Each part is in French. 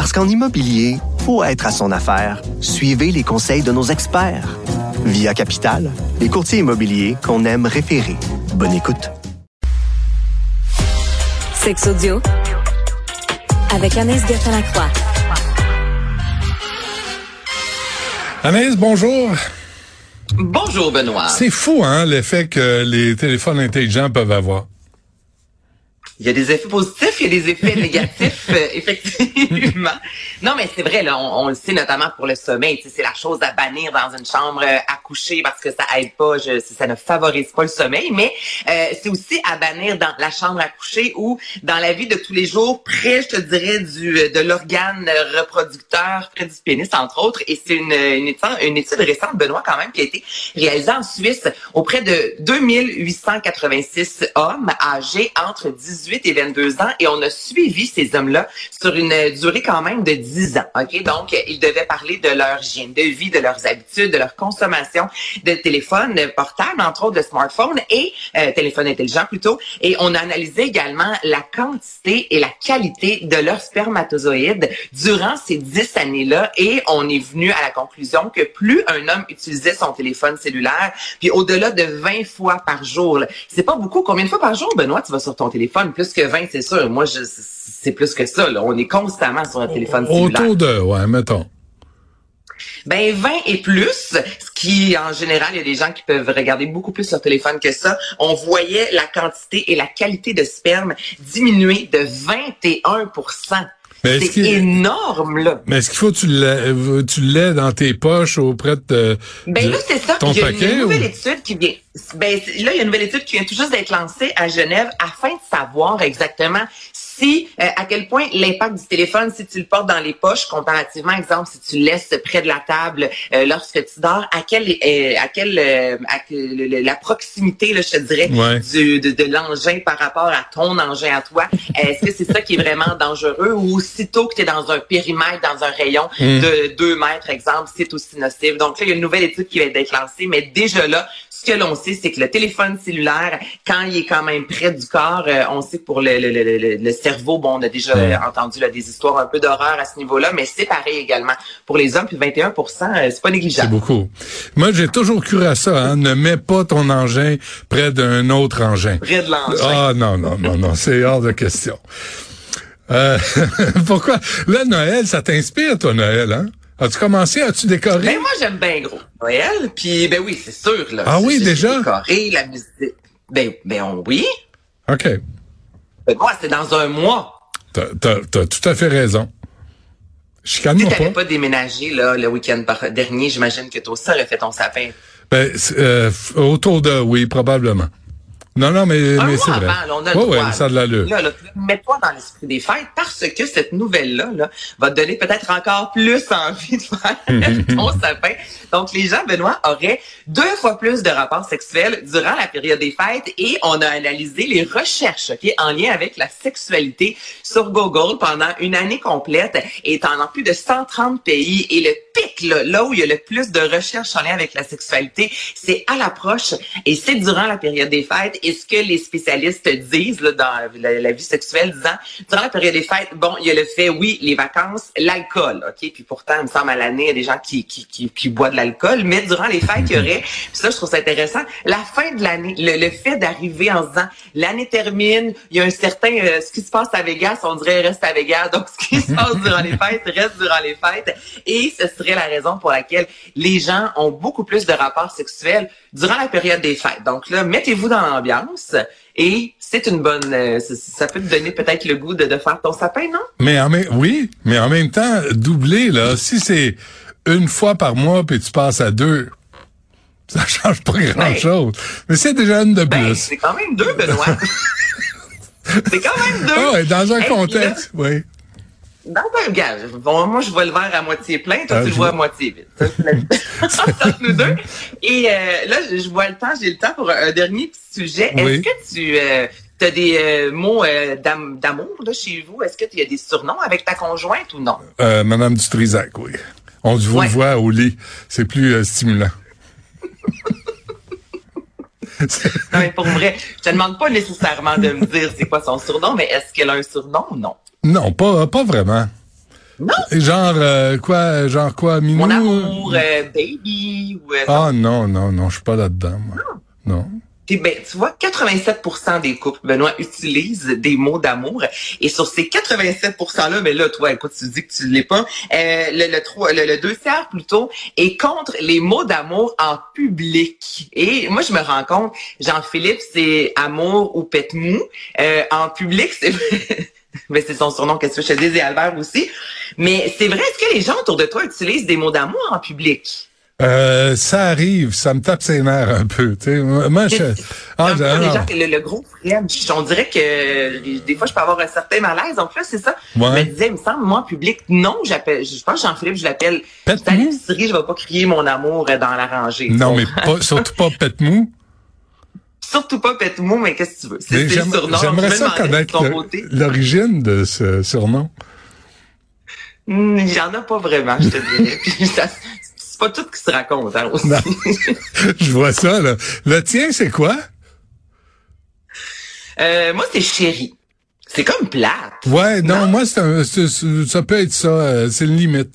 Parce qu'en immobilier, faut être à son affaire. Suivez les conseils de nos experts. Via Capital, les courtiers immobiliers qu'on aime référer. Bonne écoute. Sex audio avec Anaïs Gertin-Lacroix. Anaïs, bonjour. Bonjour, Benoît. C'est fou, hein, l'effet que les téléphones intelligents peuvent avoir. Il y a des effets positifs, il y a des effets négatifs, euh, effectivement. Non, mais c'est vrai, là, on, le sait notamment pour le sommeil. C'est la chose à bannir dans une chambre euh, à coucher parce que ça aide pas, je, ça ne favorise pas le sommeil. Mais euh, c'est aussi à bannir dans la chambre à coucher ou dans la vie de tous les jours, près, je te dirais, du de l'organe reproducteur, près du pénis, entre autres. Et c'est une, une, étude, une étude récente, Benoît, quand même, qui a été réalisée en Suisse auprès de 2886 hommes âgés entre 18 et 22 ans et on a suivi ces hommes-là sur une durée quand même de 10 ans. OK? Donc, ils devaient parler de leur hygiène de vie, de leurs habitudes, de leur consommation de téléphone portable, entre autres de smartphone et euh, téléphone intelligent plutôt. Et on a analysé également la quantité et la qualité de leurs spermatozoïdes durant ces 10 années-là et on est venu à la conclusion que plus un homme utilisait son téléphone cellulaire, puis au-delà de 20 fois par jour, c'est pas beaucoup. Combien de fois par jour, Benoît, tu vas sur ton téléphone? Plus que 20, c'est sûr. Moi, je, c'est plus que ça. Là. On est constamment sur un téléphone cellulaire. Autour de, ouais, mettons. Ben 20 et plus, ce qui en général, il y a des gens qui peuvent regarder beaucoup plus leur téléphone que ça. On voyait la quantité et la qualité de sperme diminuer de 21 c'est énorme, là. Mais est-ce qu'il faut que tu l'aies, dans tes poches auprès de Ben là, c'est ça. il y a une nouvelle étude qui vient. Ben, là, il y a une nouvelle étude qui vient tout juste d'être lancée à Genève afin de savoir exactement si euh, à quel point l'impact du téléphone, si tu le portes dans les poches, comparativement, exemple, si tu le laisses près de la table euh, lorsque tu dors, à quelle, euh, à quelle, à la proximité, là, je te dirais, du, de, de l'engin par rapport à ton engin à toi, est-ce que c'est ça qui est vraiment dangereux? Ou aussitôt que tu es dans un périmètre, dans un rayon mm. de 2 mètres, exemple, c'est aussi nocif. Donc là, il y a une nouvelle étude qui va être lancée, mais déjà là, ce que l'on sait, c'est que le téléphone cellulaire, quand il est quand même près du corps, euh, on sait que pour le, le, le, le, cerveau, bon, on a déjà entendu là, des histoires un peu d'horreur à ce niveau-là, mais c'est pareil également pour les hommes. Puis 21% euh, c'est pas négligeable. C'est beaucoup. Moi, j'ai toujours cru à ça. Hein, ne mets pas ton engin près d'un autre engin. Près de l'engin. Ah non, non, non, non, c'est hors de question. Euh, pourquoi? Là, Noël, ça t'inspire, toi, Noël, hein? As-tu commencé? As-tu décoré? Ben, moi, j'aime bien gros Noël. Puis, ben oui, c'est sûr. Là. Ah oui, déjà? Décoré, la musique. Ben, ben oui. OK. Ben, moi, c'est dans un mois. T'as, as, tout à fait raison. Je moi pas. Tu pas déménagé là, le week-end dernier, j'imagine que toi aussi, aurais fait ton sapin. Ben, euh, autour de, oui, probablement. Non, non, mais, mais c'est vrai. Là, on ouais, ouais, ça de. Là, là, mets-toi dans l'esprit des fêtes parce que cette nouvelle-là là, va te donner peut-être encore plus envie de faire ton sapin. Donc, les gens, Benoît, auraient deux fois plus de rapports sexuels durant la période des fêtes et on a analysé les recherches okay, en lien avec la sexualité sur Google pendant une année complète et en plus de 130 pays. Et le pic, là, où il y a le plus de recherches en lien avec la sexualité, c'est à l'approche et c'est durant la période des fêtes. Et ce que les spécialistes disent là, dans la, vie sexuelle, disant, durant la période des fêtes, bon, il y a le fait, oui, les vacances, l'alcool, OK? Puis pourtant, il me semble à l'année, il y a des gens qui, qui, qui, qui boivent de l'alcool, mais durant les fêtes, il y aurait, puis ça, je trouve ça intéressant, la fin de l'année, le, fait d'arriver en disant, l'année termine, il y a un certain, euh, ce qui se passe à Vegas, on dirait reste à Vegas, donc ce qui se passe durant les fêtes reste durant les fêtes, et ce serait la raison pour laquelle les gens ont beaucoup plus de rapports sexuels durant la période des fêtes. Donc là, mettez-vous dans l'ambiance et c'est une bonne, euh, ça peut te donner peut-être le goût de, faire ton sapin, non? Mais en même, oui, mais en même temps, doubler là, si c'est une fois par mois puis tu passes à deux, ça change pas grand ben, chose. mais c'est déjà une de ben, plus. c'est quand même deux, Benoît. c'est quand même deux. Ah dans un contexte, oui. Non, ben, gars, bon, moi, je vois le verre à moitié plein, toi, Ah, tu le vois à moitié vide. Entre nous deux. Et euh, là, je vois le temps, j'ai le temps pour un dernier petit sujet. Oui. Est-ce que tu as des euh, mots euh, d'am- d'amour là, chez vous? Est-ce que tu as des surnoms avec ta conjointe ou non? Euh, Madame Dutrisac, oui. On vous Ouais. voit au lit. C'est plus euh, stimulant. Non, mais pour vrai, je te demande pas nécessairement de me dire c'est quoi son surnom, mais est-ce qu'elle a un surnom ou non? Non, pas, pas vraiment. Non? Genre, euh, quoi, genre quoi, Minou? Mon amour, euh, baby, ou... euh, Ah non, non, non, je suis pas là-dedans, moi. Non. Puis, ben, tu vois, 87% des couples, Benoît, utilisent des mots d'amour. Et sur ces 87%-là, mais là, toi, écoute, tu dis que tu l'es pas, le, le, le, le deux tiers plutôt, est contre les mots d'amour en public. Et moi, je me rends compte, Jean-Philippe, c'est amour ou pète mou. En public, c'est... Mais c'est son surnom, qu'est-ce que je te dis, et Albert aussi. Mais c'est vrai, est-ce que les gens autour de toi utilisent des mots d'amour en public? Euh, ça arrive, ça me tape ses nerfs un peu, tu sais. Moi, je... Ah, je- les non. gens, le, le gros French, on dirait que des- fois, je peux avoir un certain malaise. Donc là, c'est ça. Ouais. Je me disais, il me semble, moi, en public, non, j'appelle, je pense que Jean-Philippe, je l'appelle. Mou? l'épicerie, je vais pas crier mon amour dans la rangée. Non, mais pas, surtout pas pète mou. Surtout pas pète mou, mais qu'est-ce que tu veux? C'est le surnom. J'aimerais ça connaître l'origine de ce surnom. Hmm, Il y en a pas vraiment, je te dirais. C'est pas tout qui se raconte, hein, aussi. Je vois ça, là. Le tien, c'est quoi? Euh, moi, c'est chéri. C'est comme plate. Ouais, non, Non? moi, c'est ça peut être ça, euh, c'est une limite.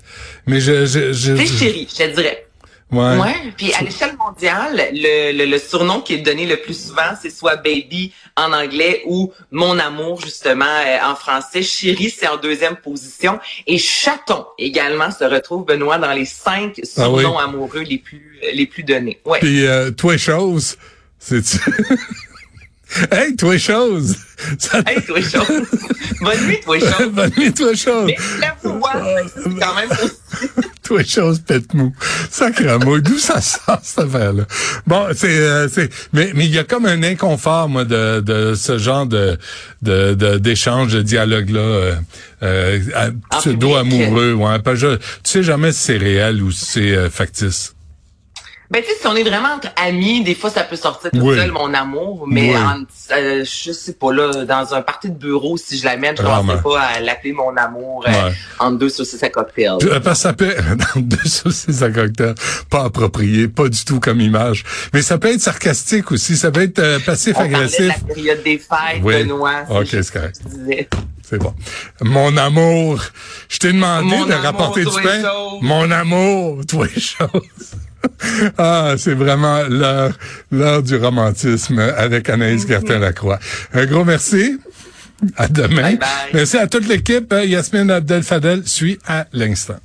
Mais je... je, je C'est chéri, je te dirais. Ouais. Ouais. Puis à l'échelle mondiale, le, le, le surnom qui est donné le plus souvent, c'est soit baby en anglais ou mon amour justement euh, en français. Chéri, c'est en deuxième position. Et chaton également se retrouve Benoît dans les cinq Ah oui. surnoms amoureux les plus les plus donnés. Ouais. Puis, euh, toi, chose, c'est... hey, toi, chose! Ça Hey, toi chose. Bonne nuit, toi chose. Bonne nuit, toi, chose! Mais la voix, c'est quand même Toi, chose pète mou. Sacré mot. D'où ça sort, cette affaire-là? Bon, c'est, euh, c'est, mais, mais il y a comme un inconfort, moi, de, de ce genre de, de, de- d'échange, de dialogue-là, euh, euh, En pseudo-amoureux, ouais. Je- tu sais jamais si c'est réel ou si c'est euh, factice. Ben, tu sais, si on est vraiment entre amis, des fois, ça peut sortir tout Oui. seul, mon amour. Mais, Oui. en, euh, je sais pas, là, dans un parti de bureau, si je l'amène, je ne pas à l'appeler mon amour euh, Ouais. entre deux saucisses à cocktail. Euh, Parce que ça peut dans deux saucisses à cocktail, pas approprié, pas du tout comme image. Mais ça peut être sarcastique aussi, ça peut être euh, On parlait de passif-agressif. la période des fêtes, Oui. Benoît. Ok, c'est correct. C'est bon. Mon amour, je t'ai demandé Mon de amour, rapporter du pain. Mon amour, toi et chose. ah, c'est vraiment l'heure, l'heure du romantisme avec Anaïs Gertin-Lacroix. Un gros merci. À demain. Bye bye. Merci à toute l'équipe. Yasmine Abdel-Fadel suit à l'instant.